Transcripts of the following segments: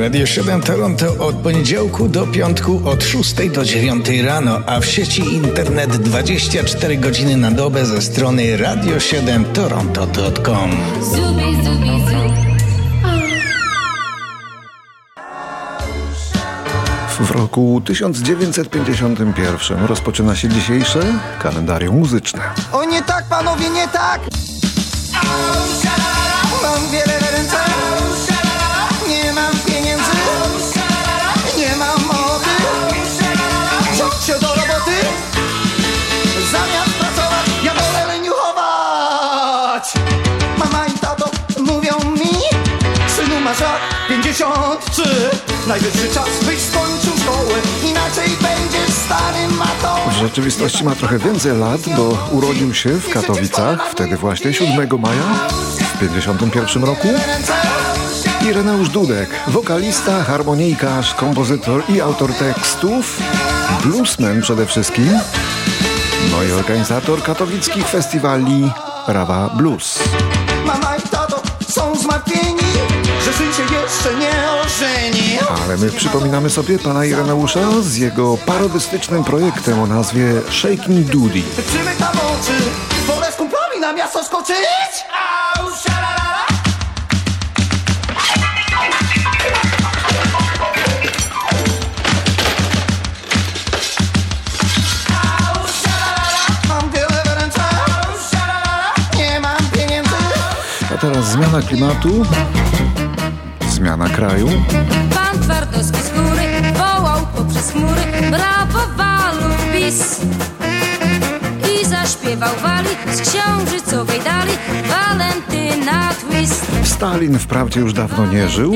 Radio 7 Toronto od poniedziałku do piątku od 6 do 9 rano, a w sieci internet 24 godziny na dobę ze strony radio7toronto.com. Zubi, zubi, W roku 1951 rozpoczyna się dzisiejsze kalendarium muzyczne. O nie tak, panowie, nie tak! Mam wiele ręce, zamiast pracować, ja wolę leniuchować. Mama i tato mówią mi, synu masz lat 53, najwyższy czas byś skończył szkołę, inaczej będziesz starym. W rzeczywistości ma trochę więcej lat, bo urodził się w Katowicach, wtedy właśnie 7 maja w 51 roku. Ireneusz Dudek, wokalista, harmonijkarz, kompozytor i autor tekstów, bluesman przede wszystkim, no i organizator katowickich festiwali Rawa Blues. Mama i tato są zmartwieni, że się jeszcze nie ożeni. Ale my przypominamy sobie pana Ireneusza z jego parodystycznym projektem o nazwie Shaking Doody. Przymykam oczy, wolę z kumplami na miasto skoczyć. Teraz zmiana klimatu, zmiana kraju. Pan Twardowski z góry wołał poprzez chmury. Brawo walu bis I zaśpiewał wali z księżycowej dali Walentyna twist Stalin wprawdzie już dawno nie żył,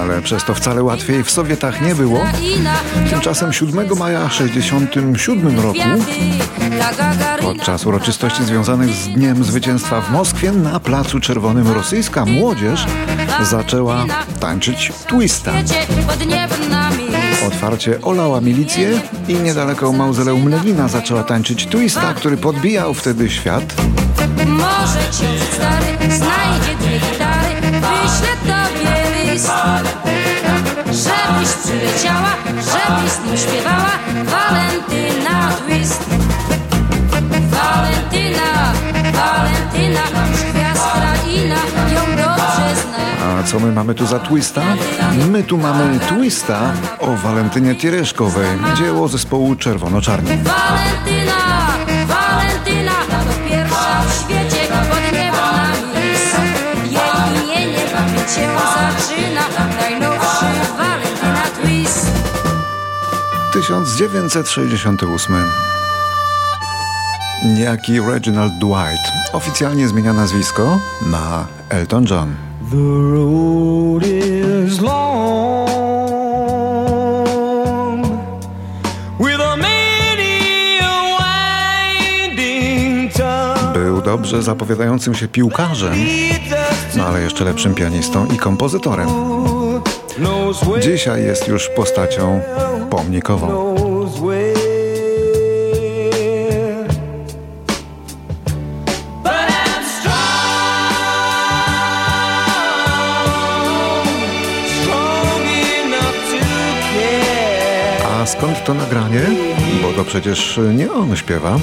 ale przez to wcale łatwiej w Sowietach nie było. Tymczasem 7 maja 67 roku Podczas uroczystości związanych z Dniem Zwycięstwa w Moskwie na Placu Czerwonym rosyjska młodzież zaczęła tańczyć twista. Otwarcie olała milicję i niedaleko mauzoleum Lenina zaczęła tańczyć twista, który podbijał wtedy świat. Może ksiądz stary znajdzie dwie gitary. Wyślę tobie list Żebyś przyleciała, żebyś z nim śpiewała. Walentyna twist A co my mamy tu za twista? My tu mamy twista o Walentynie Tiereszkowej, dzieło zespołu Czerwono-Czarni. Walentyna, Walentyna To pierwsza w świecie pod mis Jej imienie pamięć się zaczyna Najnowszy Walentyna twist 1968. Niejaki Reginald Dwight oficjalnie zmienia nazwisko na Elton John. The road is long with a many winding. Był dobrze zapowiadającym się piłkarzem, no ale jeszcze lepszym pianistą i kompozytorem. Dzisiaj jest już postacią pomnikową. Skąd to nagranie? Bo to przecież nie on śpiewa.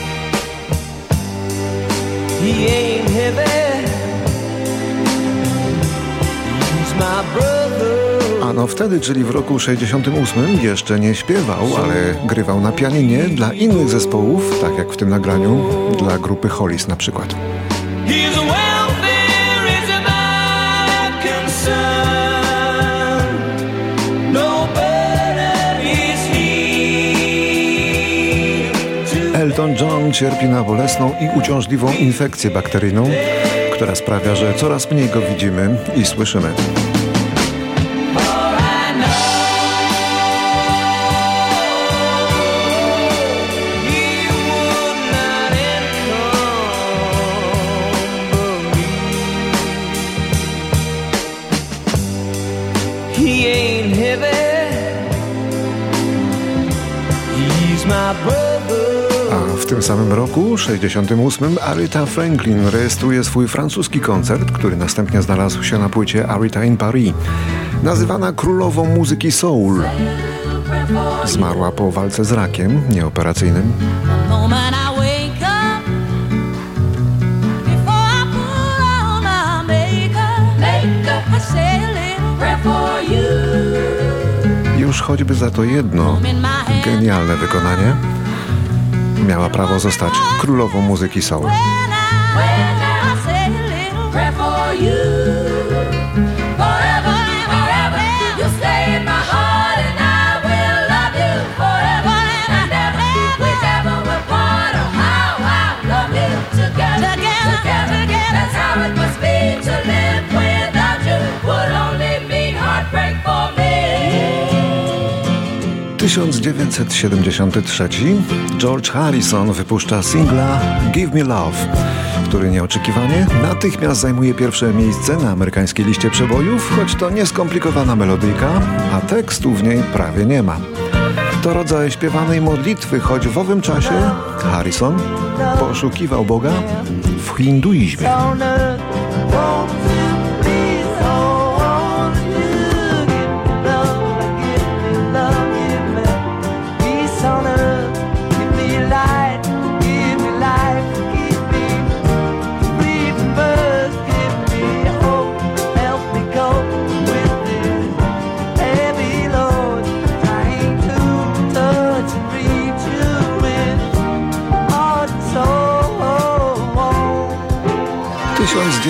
Brother. Ano wtedy, czyli w roku 68 jeszcze nie śpiewał, ale grywał na pianinie dla innych zespołów, tak jak w tym nagraniu, dla grupy Hollis na przykład. Elton John cierpi na bolesną i uciążliwą infekcję bakteryjną, która sprawia, że coraz mniej go widzimy i słyszymy. he would tym samym roku, 68, Aretha Franklin rejestruje swój francuski koncert, który następnie znalazł się na płycie Aretha in Paris. Nazywana królową muzyki soul. Zmarła po walce z rakiem nieoperacyjnym. you. Już choćby za to jedno genialne wykonanie miała prawo zostać królową muzyki soul. 1973 George Harrison wypuszcza singla Give Me Love, który nieoczekiwanie natychmiast zajmuje pierwsze miejsce na amerykańskiej liście przebojów, choć to nieskomplikowana melodyjka, a tekstu w niej prawie nie ma. To rodzaj śpiewanej modlitwy, choć w owym czasie Harrison poszukiwał Boga w hinduizmie.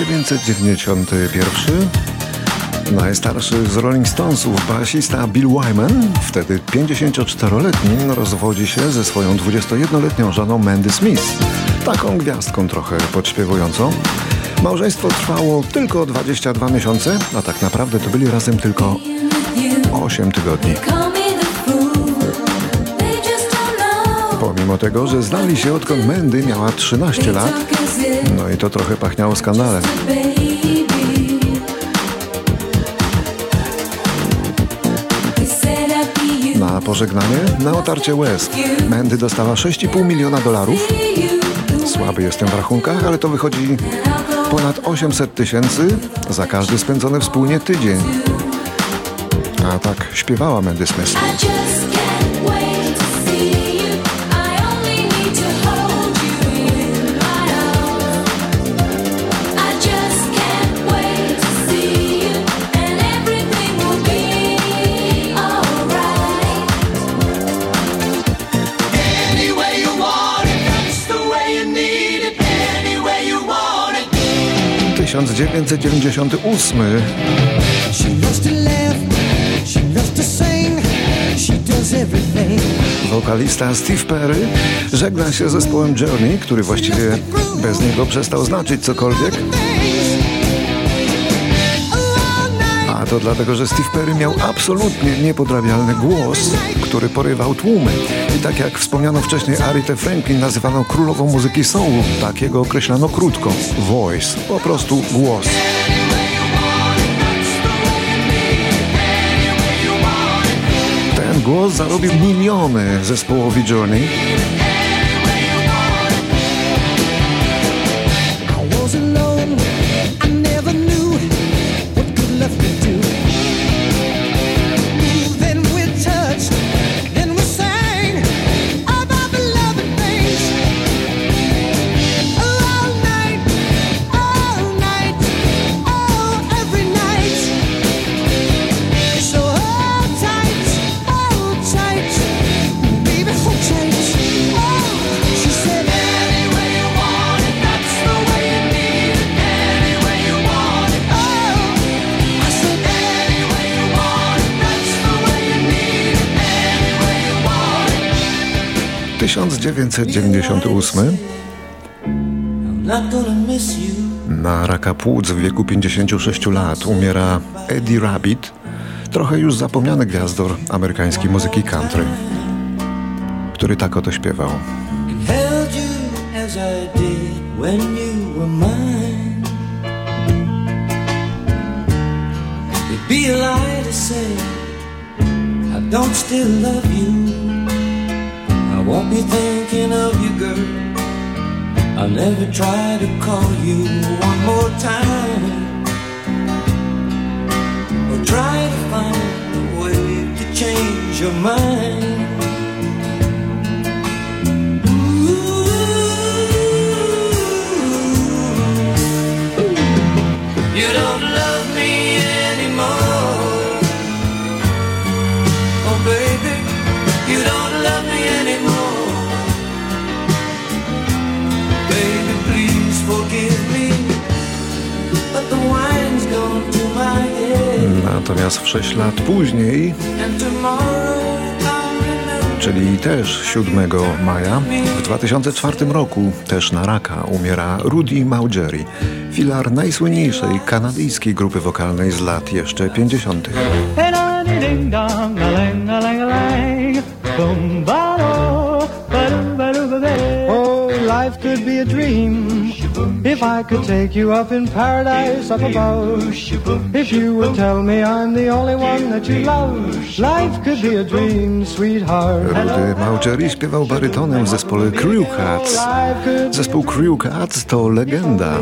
1991 Najstarszy z Rolling Stonesów basista Bill Wyman, wtedy 54-letni, rozwodzi się ze swoją 21-letnią żoną Mandy Smith. Taką gwiazdką trochę podśpiewującą. Małżeństwo trwało tylko 22 miesiące, a tak naprawdę to byli razem tylko 8 tygodni. Pomimo tego, że znali się odkąd Mandy miała 13 lat, no i to trochę pachniało skandalem. Na pożegnanie, na otarcie łez. Mandy dostała 6,5 miliona dolarów. Słaby jestem w rachunkach, ale to wychodzi ponad 800 tysięcy za każdy spędzony wspólnie tydzień. A tak śpiewała Mandy Smith. 1998. Wokalista Steve Perry żegna się z zespołem Journey, który właściwie bez niego przestał znaczyć cokolwiek. To dlatego, że Steve Perry miał absolutnie niepodrabialny głos, który porywał tłumy. I tak jak wspomniano wcześniej, Aretha Franklin nazywano królową muzyki soul. Takiego określano krótko. Voice. Po prostu głos. Ten głos zarobił miliony zespołowi Journey. 1998 I'm not gonna miss you. Na raka płuc w wieku 56 lat umiera Eddie Rabbit, trochę już zapomniany gwiazdor amerykańskiej muzyki country, który tak oto śpiewał. don't still love you. I won't be thinking of you, girl, I'll never try to call you one more time. Or try to find a way to change your mind. Natomiast w 6 lat później, czyli też 7 maja, w 2004 roku też na raka umiera Rudy Maugeri, filar najsłynniejszej kanadyjskiej grupy wokalnej z lat jeszcze 50. Ding dong, life could be a dream if I could take you up in paradise up above. If you would tell me I'm the only one that you love, life could be a dream, sweetheart. Rudy Maugeri śpiewał barytonem w zespole Crew Cats. Zespół Crew Cats to legenda.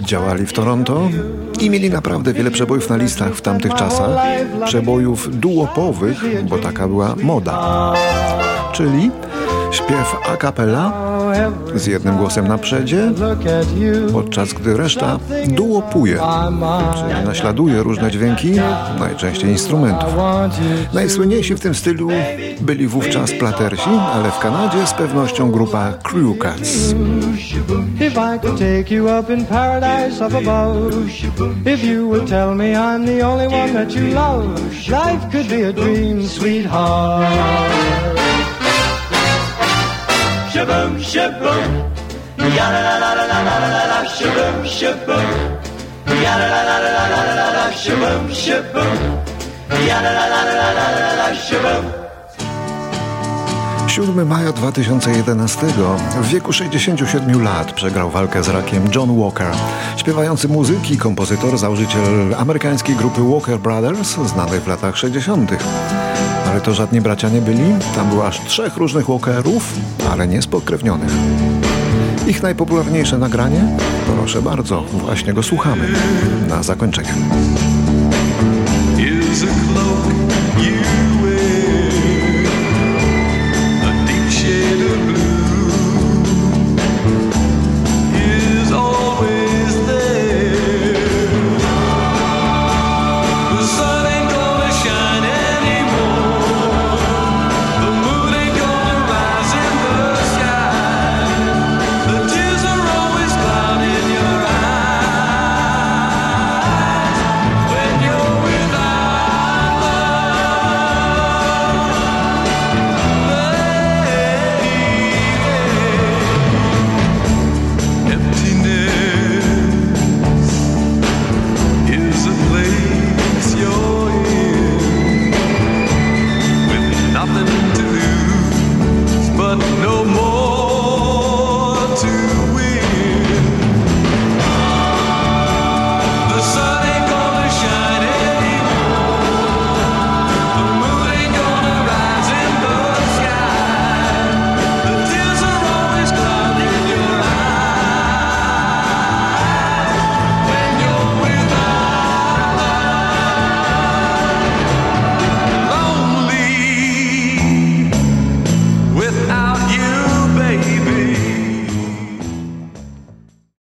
Działali w Toronto i mieli naprawdę wiele przebojów na listach w tamtych czasach. Przebojów duopowych, bo taka była moda. Czyli śpiew a cappella z jednym głosem na przedzie, podczas gdy reszta mind. czyli naśladuje różne dźwięki, najczęściej instrumentów. Najsłynniejsi w tym stylu byli wówczas Platersi, ale w Kanadzie z pewnością grupa Crew Cats. If I could take you up in paradise up above, if you would tell me I'm the only one that you love, life could be a dream, sweetheart. Ya la la la la la la la la, ya la la la la la la la la, ya la la la la la la la la, shaboom. 7 maja 2011 w wieku 67 lat przegrał walkę z rakiem John Walker. Śpiewający muzyk i kompozytor, założyciel amerykańskiej grupy Walker Brothers, znanej w latach 60. Ale to żadni bracia nie byli, tam było aż trzech różnych Walkerów, ale nie spokrewnionych. Ich najpopularniejsze nagranie? Proszę bardzo, właśnie go słuchamy. Na zakończenie.